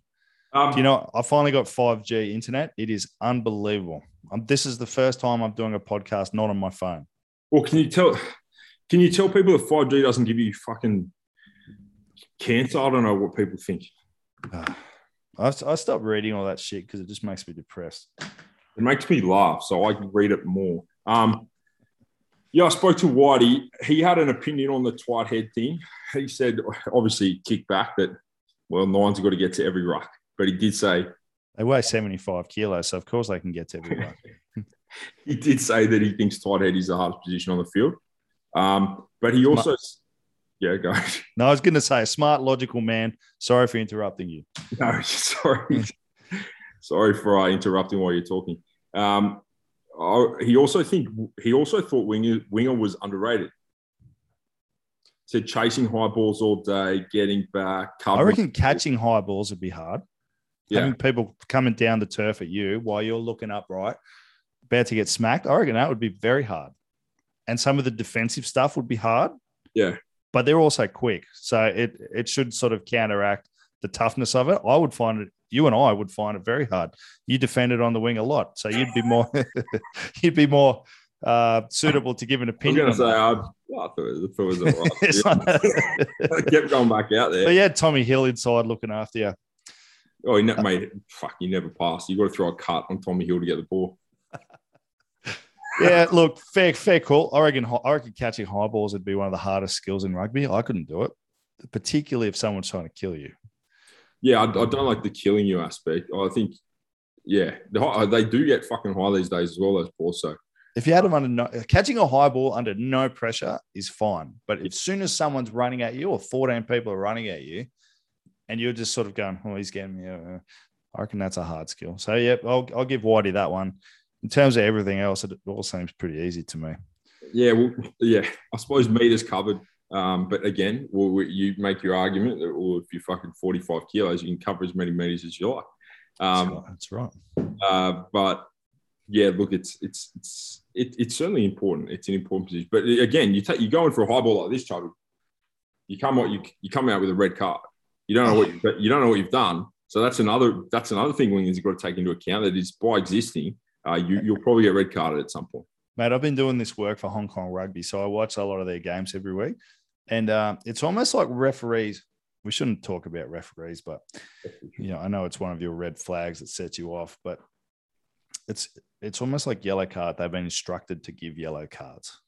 Um, you know, I finally got 5G internet. It is unbelievable. Um, this is the first time I'm doing a podcast not on my phone. Well, can you tell? Can you tell people that 5G doesn't give you fucking cancer? I don't know what people think. Uh, I, I stopped reading all that shit because it just makes me depressed. It makes me laugh, so I can read it more. Um, yeah, I spoke to Whitey. He had an opinion on the twat head thing. He said, obviously, kick back that, well, Nines have got to get to every ruck. But he did say they weigh 75 kilos, so of course they can get to every ruck. he did say that he thinks tight head is the hardest position on the field. Um, but he also, yeah, go. No, I was going to say, a smart, logical man. Sorry for interrupting you. No, sorry. sorry for uh, interrupting while you're talking. Um, Oh, he also think he also thought Winger Winger was underrated. Said chasing high balls all day, getting back. I reckon catching high balls would be hard. Yeah. Having people coming down the turf at you while you're looking upright, about to get smacked. I reckon that would be very hard. And some of the defensive stuff would be hard. Yeah. But they're also quick. So it it should sort of counteract the toughness of it. I would find it you and I would find it very hard. You defended on the wing a lot, so you'd be more you'd be more uh, suitable to give an opinion. I was going to say, I, I thought it was, all right. I kept going back out there. But yeah, Tommy Hill inside looking after you. Oh, he never made fuck. You never passed. You got to throw a cut on Tommy Hill to get the ball. yeah, look, fair, fair call. I reckon, I reckon catching high balls would be one of the hardest skills in rugby. I couldn't do it, particularly if someone's trying to kill you yeah, I, I, don't like the killing you aspect. I think, yeah, they do get fucking high these days as well as also. If you had them under no, catching a high ball under no pressure is fine, but as soon as someone's running at you or 14 people are running at you, and you're just sort of going, "Oh, he's getting me," uh, I reckon that's a hard skill. So yeah, I'll, I'll give Whitey that one. In terms of everything else, it all seems pretty easy to me. Yeah, well, yeah, I suppose meters covered. Um, but again, well, you make your argument that, well, if you're fucking 45 kilos, you can cover as many meters as you like. Um, that's right. That's right. Uh, but yeah, look, it's it's it's it, it's certainly important. It's an important position. But again, you take you go in for a high ball like this, Chubby. You come out you you come out with a red card. You don't know what you, you don't know what you've done. So that's another that's another thing Wingers you've got to take into account that is by existing, uh, you, you'll probably get red carded at some point. Mate, I've been doing this work for Hong Kong Rugby, so I watch a lot of their games every week, and uh, it's almost like referees. We shouldn't talk about referees, but you know, I know it's one of your red flags that sets you off, but it's it's almost like yellow card. They've been instructed to give yellow cards.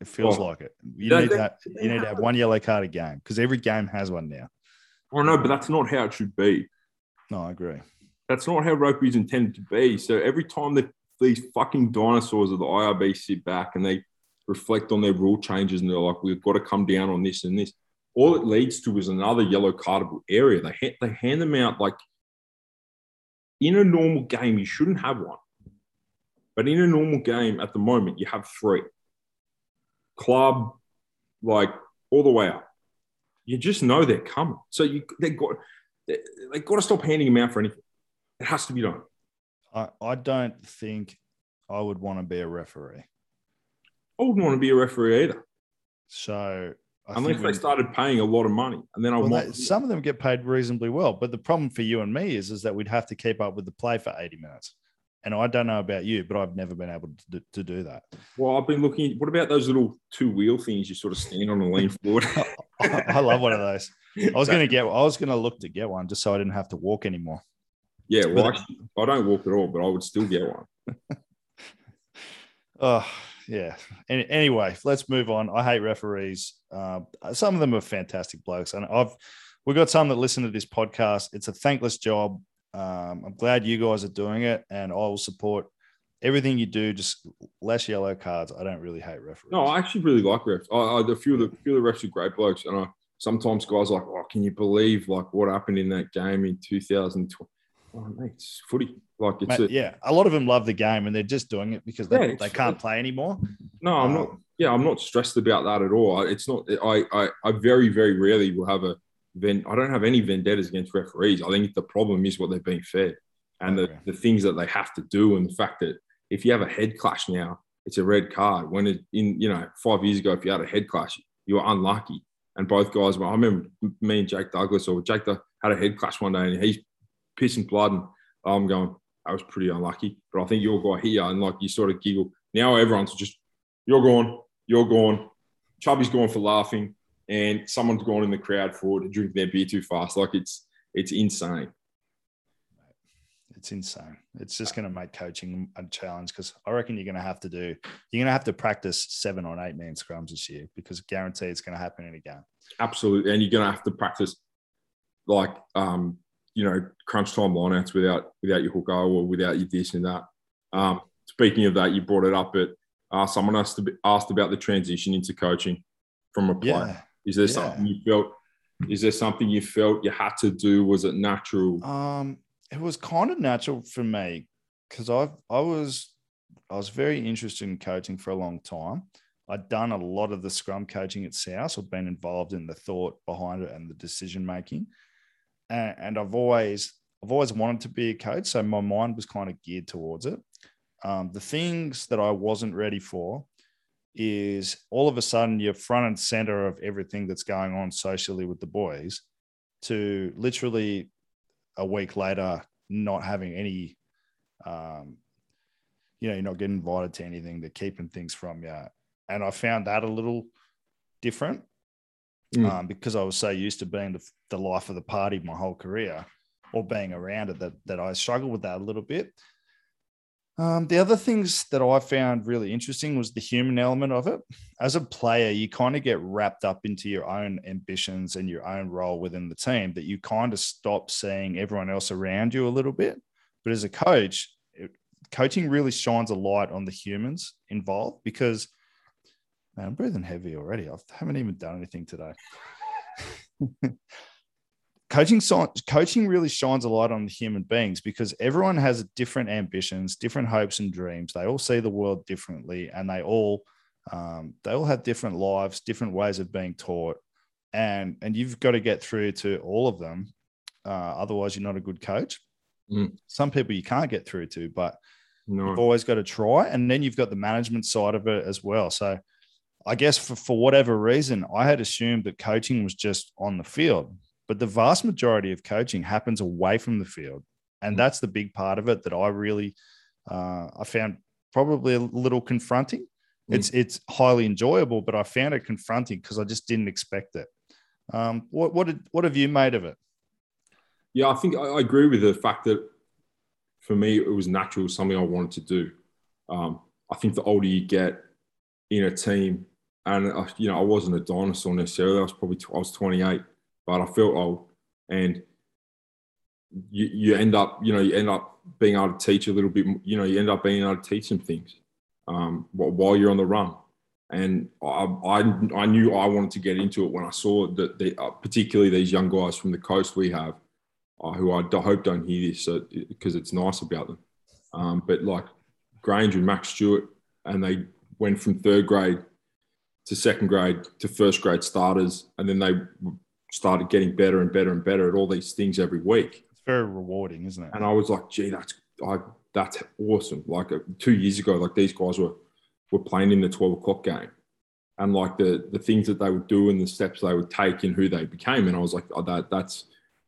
It feels Well, like it. You need they- that. You need to have one yellow card a game because every game has one now. Oh no, but that's not how it should be. No, I agree. That's not how rugby is intended to be. So every time that these fucking dinosaurs of the IRB sit back and they reflect on their rule changes and they're like, we've got to come down on this and this, all it leads to is another yellow cardable area. They ha- they hand them out like in a normal game you shouldn't have one, but in a normal game at the moment you have three. Club, like all the way up. You just know they're coming. So you they got they, they got to stop handing them out for anything. It has to be done. I, I don't think I would want to be a referee. I wouldn't want to be a referee either, So I unless think they started paying a lot of money, and then I well, they- some of them get paid reasonably well, but the problem for you and me is is that we'd have to keep up with the play for eighty minutes, and I don't know about you, but I've never been able to do, to do that. well, I've been looking. What about those little two wheel things you sort of stand on and lean forward? I, I love one of those. I was gonna get. I was gonna look to get one just so I didn't have to walk anymore. Yeah, well, actually, I don't walk at all, but I would still get one. Oh yeah. Any, anyway, let's move on. I hate referees. Uh, some of them are fantastic blokes, and I've we've got some that listen to this podcast. It's a thankless job. Um, I'm glad you guys are doing it, and I will support everything you do. Just less yellow cards. I don't really hate referees. No, I actually really like refs. I, I, a few of the few of the refs are great blokes, and I, sometimes guys like, oh, can you believe like what happened in that game in 2020? Oh, mate, it's footy. Like it's Mate, a, yeah, a lot of them love the game, and they're just doing it because they, Yeah, they can't play anymore. No, I'm not. Um, yeah, I'm not stressed about that at all. I- It's not. I I, I very very rarely will have a. Ven, I don't have any vendettas against referees. I think the problem is what they're being fed, and the, the things that they have to do, and the fact that if you have a head clash now, it's a red card. When it in you know five years ago, if you had a head clash, you were unlucky. And both guys, well, I remember me and Jake Douglas, or Jake had a head clash one day, and he's pissing blood, and I'm going, I was pretty unlucky. But I think your guy here, and like you sort of giggle. Now everyone's just, you're gone, you're gone. Chubby's gone for laughing, and someone's gone in the crowd for drinking their beer too fast. Like it's it's insane. It's insane. It's just going to make coaching a challenge because I reckon you're going to have to do, you're going to have to practice seven or eight man scrums this year because guarantee it's going to happen in a game. Absolutely, and you're gonna have to practice like um, you know crunch time lineouts without without your hooker or without your this and that. Um, speaking of that, you brought it up, but uh, someone asked asked about the transition into coaching from a player. Yeah. Is there Yeah. something you felt? Is there something you felt you had to do? Was it natural? Um, it was kind of natural for me because I I was I was very interested in coaching for a long time. I'd done a lot of the scrum coaching at South. I've been involved in the thought behind it and the decision making, and, and I've always I've always wanted to be a coach. So my mind was kind of geared towards it. Um, the things that I wasn't ready for is all of a sudden you're front and center of everything that's going on socially with the boys to literally a week later not having any um you know you're not getting invited to anything they're keeping things from you and i found that a little different Mm. um, because i was so used to being the, the life of the party my whole career or being around it that, that i struggled with that a little bit um, the other things that I found really interesting was the human element of it. As a player, you kind of get wrapped up into your own ambitions and your own role within the team that you kind of stop seeing everyone else around you a little bit. But as a coach, it, coaching really shines a light on the humans involved because, man, I'm breathing heavy already. I haven't even done anything today. coaching coaching really shines a light on the human beings because everyone has different ambitions different hopes and dreams they all see the world differently and they all um, they all have different lives different ways of being taught and and you've got to get through to all of them uh, otherwise you're not a good coach Mm. some people you can't get through to but you've always got to try and then you've got the management side of it as well so i guess for, for whatever reason i had assumed that coaching was just on the field but the vast majority of coaching happens away from the field, and that's the big part of it that I really uh, I found probably a little confronting. Mm. It's it's highly enjoyable, but I found it confronting because I just didn't expect it. Um, what what did, what have you made of it? Yeah, I think I, agree with the fact that for me it was natural, something I wanted to do. Um, I think the older you get in a team, and uh, you know, I wasn't a dinosaur necessarily. I was probably I was 28, but I felt old, and you, you end up, you know, you end up being able to teach a little bit. You know, you end up being able to teach some things um, while you're on the run. And I, I, I, knew I wanted to get into it when I saw that, the, uh, particularly these young guys from the coast we have, uh, who I hope don't hear this because it's nice about them. Um, but like Granger and Max Stewart, and they went from third grade to second grade to first grade starters, and then they started getting better and better and better at all these things every week. It's very rewarding, isn't it? And I was like, gee, that's I, that's awesome. Like uh, two years ago, like these guys were were playing in the twelve o'clock game, and like the the things that they would do and the steps they would take and who they became, and I was like, oh, that that's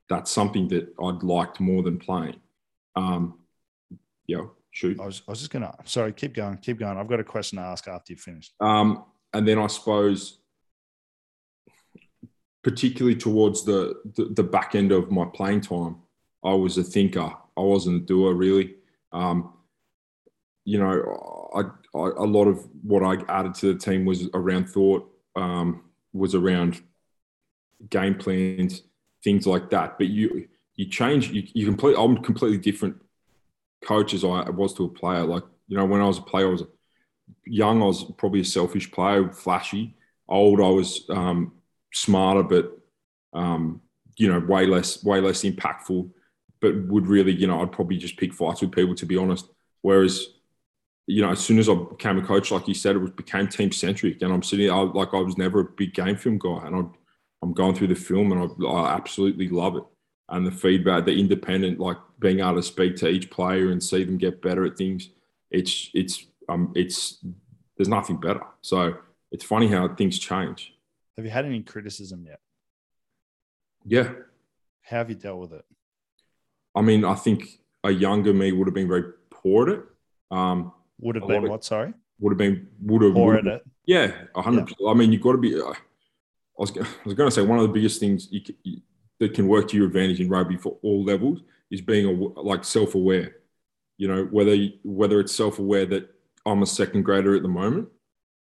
that's something that I'd liked more than playing. Um, yeah, shoot. I was, I was just gonna. Sorry, keep going, keep going. I've got a question to ask after you finished. Um, and then I suppose particularly towards the, the, the back end of my playing time, I was a thinker. I wasn't a doer really. Um, you know, I, I, a lot of what I added to the team was around thought, um, was around game plans, things like that. But you you change. You, you complete. I'm completely different coach as I was to a player. Like you know, when I was a player, I was young. I was probably a selfish player, flashy. Old, I was um, smarter, but um, you know, way less, way less impactful. But would really, you know, I'd probably just pick fights with people to be honest. Whereas, you know, as soon as I became a coach, like you said, it became team centric, and I'm sitting, I, like I was never a big game film guy, and I, I'm going through the film, and I, I absolutely love it. And the feedback, the independent, like being able to speak to each player and see them get better at things, it's it's um it's there's nothing better. So it's funny how things change. Have you had any criticism yet? Yeah. How have you dealt with it? I mean, I think a younger me would have been very poor at it. Um, would have been what? Sorry. Would have been would have poor at it. Yeah, hundred. Yeah. I mean, you've got to be. Uh, I was I was going to say one of the biggest things you, you, that can work to your advantage in rugby for all levels is being a, like self aware. You know, whether whether it's self aware that I'm a second grader at the moment,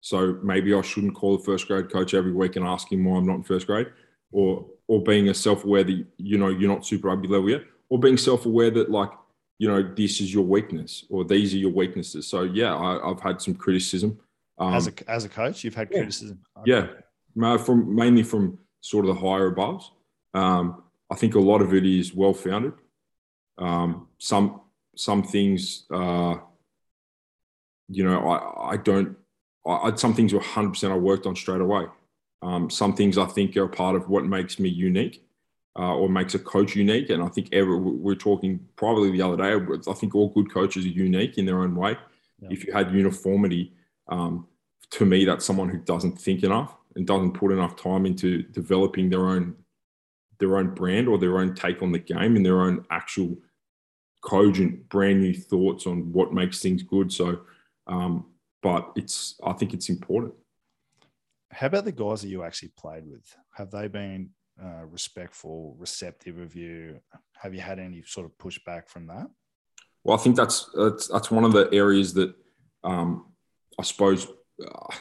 so maybe I shouldn't call a first grade coach every week and ask him why I'm not in first grade, or or being a self aware that you know you're not super rugby level yet, or being self aware that like you know this is your weakness or these are your weaknesses. So yeah, I, have had some criticism. Um, as a as a coach, you've had yeah. criticism. Okay. Yeah, from mainly from sort of the higher above. Um, I think a lot of it is well founded. Um, some some things, uh, you know, I I don't I, some things were 100% I worked on straight away. Um, some things I think are part of what makes me unique uh, or makes a coach unique. And I think ever, we are talking probably the other day, I think all good coaches are unique in their own way. Yeah. If you had uniformity, um, to me, that's someone who doesn't think enough and doesn't put enough time into developing their own their own brand or their own take on the game and their own actual cogent brand new thoughts on what makes things good. So um, but it's I think it's important. How about the guys that you actually played with? Have they been uh, respectful, receptive of you? Have you had any sort of pushback from that? Well, I think that's that's, that's one of the areas that um, I suppose uh,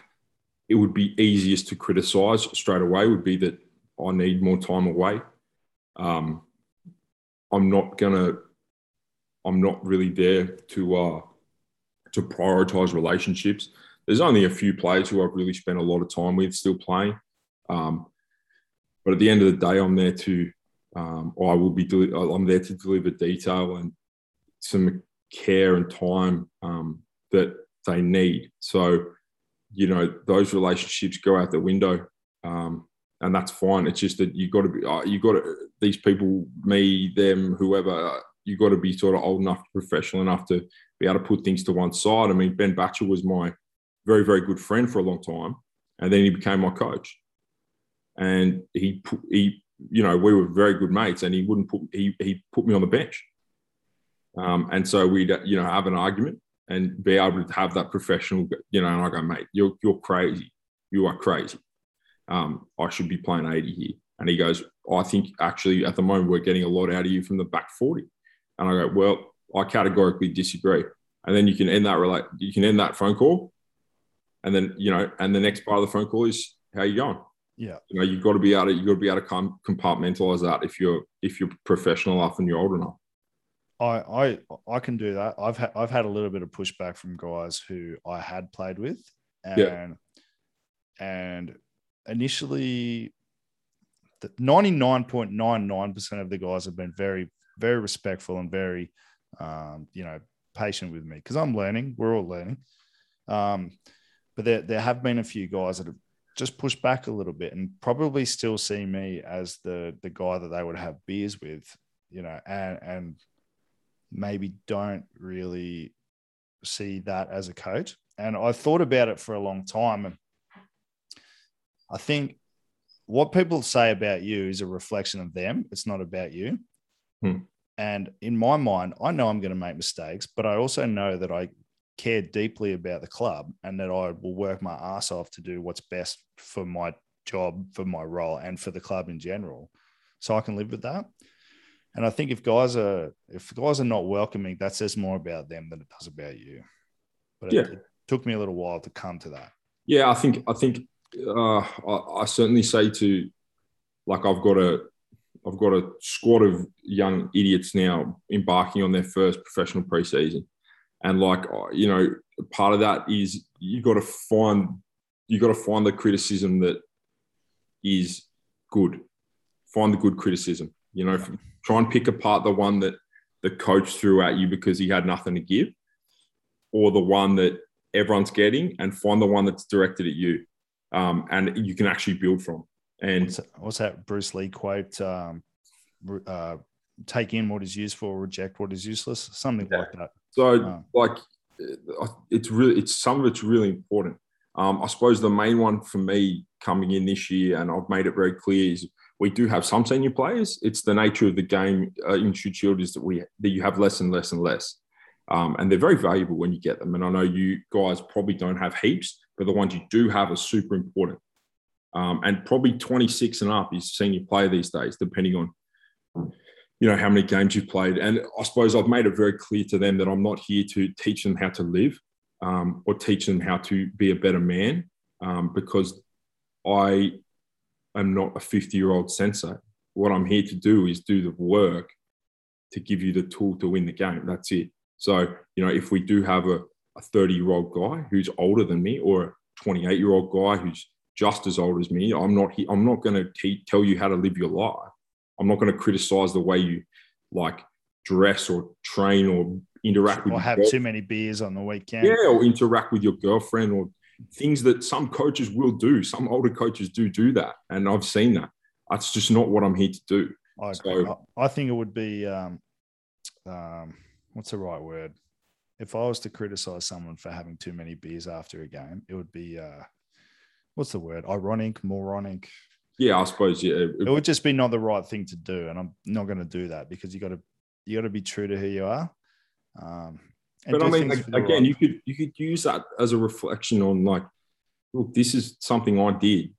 it would be easiest to criticise straight away. Would be that I need more time away. Um, I'm not gonna. I'm not really there to uh, to prioritize relationships. There's only a few players who I've really spent a lot of time with still playing. Um, but at the end of the day, I'm there to, um, I will be, I'm there to deliver detail and some care and time um, that they need. So, you know, those relationships go out the window. Um, and that's fine. It's just that you've got to be, uh, you got to, these people, me, them, whoever, you got to be sort of old enough, professional enough to be able to put things to one side. I mean, Ben Batger was my very, very good friend for a long time, and then he became my coach. And he he you know, we were very good mates, and he wouldn't put he he put me on the bench. Um, and so we'd you know have an argument and be able to have that professional, you know, and I go, mate, you're you're crazy, you are crazy. Um, I should be playing 80 here. And he goes, I think actually at the moment we're getting a lot out of you from the back 40. And I go, well, I categorically disagree. And then you can end that relate, you can end that phone call, and then you know, and the next part of the phone call is how you going. Yeah, you know, you've got to be able to you've got to be able to compartmentalize that if you're if you're professional enough and you're old enough. I I I can do that. I've had I've had a little bit of pushback from guys who I had played with, and yeah. and initially, ninety nine point nine nine percent of the guys have been very very respectful and very, um, you know, patient with me because I'm learning. We're all learning. Um, but there there have been a few guys that have just pushed back a little bit and probably still see me as the the guy that they would have beers with, you know, and and maybe don't really see that as a coach. And I thought about it for a long time. And I think what people say about you is a reflection of them. It's not about you. Hmm. And in my mind, I know I'm going to make mistakes, but I also know that I care deeply about the club and that I will work my ass off to do what's best for my job, for my role, and for the club in general. So I can live with that. And I think if guys are if guys are not welcoming, that says more about them than it does about you. But yeah. it, it took me a little while to come to that. Yeah, I think I think uh, I, I certainly say to like I've got a I've got a squad of young idiots now embarking on their first professional preseason, and like uh, you know, part of that is you got to find you got to find the criticism that is good. Find the good criticism. You know, try and pick apart the one that the coach threw at you because he had nothing to give, or the one that everyone's getting, and find the one that's directed at you, um, and you can actually build from. And what's that, what's that Bruce Lee quote? Um, uh, take in what is useful, reject what is useless, something yeah. like that. So, um, like, it's really, it's some of it's really important. Um, I suppose the main one for me coming in this year, and I've made it very clear, is we do have some senior players. It's the nature of the game uh, in Shute Shield is that we that you have less and less and less, um, and they're very valuable when you get them. And I know you guys probably don't have heaps, but the ones you do have are super important. Um, and probably 26 and up is senior player these days, depending on you know how many games you've played. And I suppose I've made it very clear to them that I'm not here to teach them how to live um, or teach them how to be a better man, um, because I I'm not a 50 year old sensei. What I'm here to do is do the work to give you the tool to win the game. That's it. So, you know, if we do have a, a 30 year old guy who's older than me or a 28 year old guy who's just as old as me, I'm not, I'm not going to tell you how to live your life. I'm not going to criticize the way you like dress or train or interact or with have too many beers on the weekend. Yeah, or interact with your girlfriend or things that some coaches will do. Some older coaches do do that, and I've seen that. That's just not what I'm here to do. I, so, I think it would be um, um, what's the right word? If I was to criticize someone for having too many beers after a game, it would be uh, what's the word? Ironic, moronic. Yeah, I suppose. Yeah, it, it would just be not the right thing to do, and I'm not going to do that because you got to you got to be true to who you are. Um, but I mean, again, you could you could use that as a reflection on like, look, this is something I did.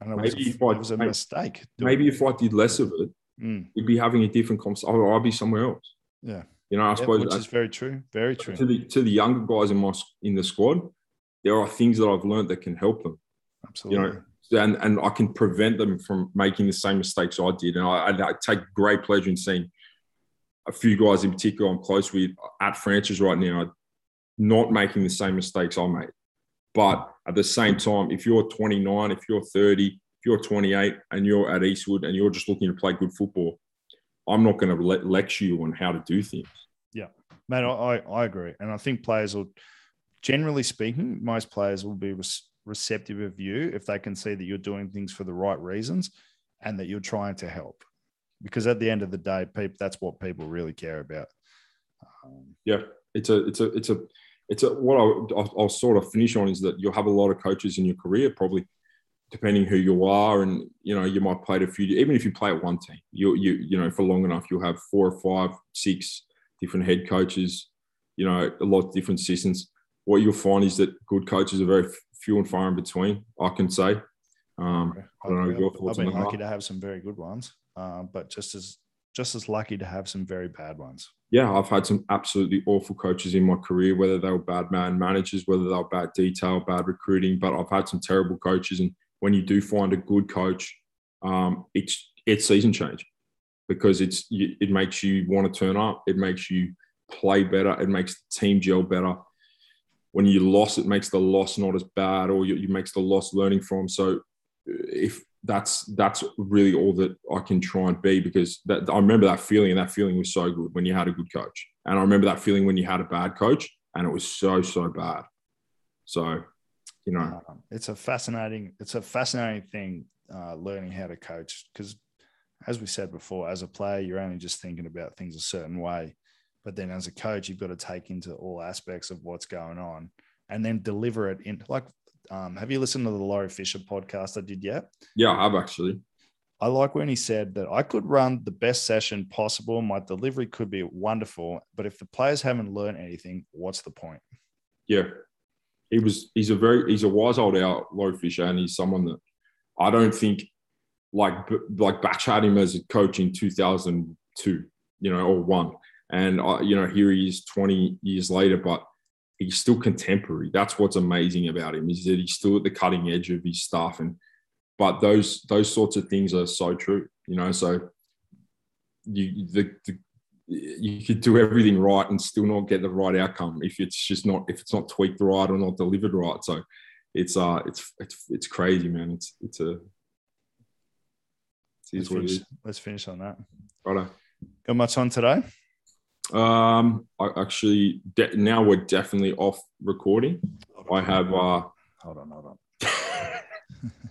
And it maybe was a, if I, it was a mistake. Maybe if I did less of it, mm. we'd be having a different conversation. I'd be somewhere else. Yeah. You know, I suppose which is very true. Very true. To the to the younger guys in my in the squad, there are things that I've learned that can help them. Absolutely. You know, and and I can prevent them from making the same mistakes I did. And I, I take great pleasure in seeing a few guys in particular I'm close with at Francis right now not making the same mistakes I made. But at the same time, if you're 29, if you're 30, if you're 28 and you're at Eastwood and you're just looking to play good football, I'm not going to le- lecture you on how to do things. Yeah, man, I, I agree. And I think players will, generally speaking, most players will be receptive of you if they can see that you're doing things for the right reasons and that you're trying to help because at the end of the day, people that's what people really care about. Um, yeah, it's a it's a it's a it's a what I'll, I'll, I'll, sort of finish on is that you'll have a lot of coaches in your career probably depending who you are, and you know, you might play a few. Even if you play at one team, you you you know, for long enough, you'll have four or five, six different head coaches. You know, a lot of different systems. What you'll find is that good coaches are very few and far in between. I can say. Um, I don't know your thoughts I've been lucky to have some very good ones, uh, but just as just as lucky to have some very bad ones. Yeah, I've had some absolutely awful coaches in my career, whether they were bad man managers, whether they were bad detail, bad recruiting, but I've had some terrible coaches. And when you do find a good coach, um, it's it's season change because it's it makes you want to turn up, it makes you play better, it makes the team gel better. When you lost, it makes the loss not as bad, or you, it makes the loss learning from. So if that's that's really all that I can try and be because that, I remember that feeling and that feeling was so good when you had a good coach, and I remember that feeling when you had a bad coach and it was so so bad. So, you know, um, it's a fascinating it's a fascinating thing uh, learning how to coach because, as we said before, as a player you're only just thinking about things a certain way, but then as a coach you've got to take into all aspects of what's going on and then deliver it in like um, have you listened to the Laurie Fisher podcast I did yet? Yeah, I have actually. I like when he said that I could run the best session possible. My delivery could be wonderful, but if the players haven't learned anything, what's the point? Yeah, he was. He's a very. He's a wise old out, Laurie Fisher, and he's someone that I don't think like like Batch had him as a coach in two thousand two, you know, or one, and I, you know here he is twenty years later, but he's still contemporary. That's what's amazing about him is that he's still at the cutting edge of his stuff. And but those those sorts of things are so true, you know. So you the, the you could do everything right and still not get the right outcome if it's just not if it's not tweaked right or not delivered right. So it's uh it's it's it's crazy, man. It's it's a it's let's, finish, let's finish on that. Righto. Got much on today? Um, I actually de- now we're definitely off recording. I have uh hold on, hold on.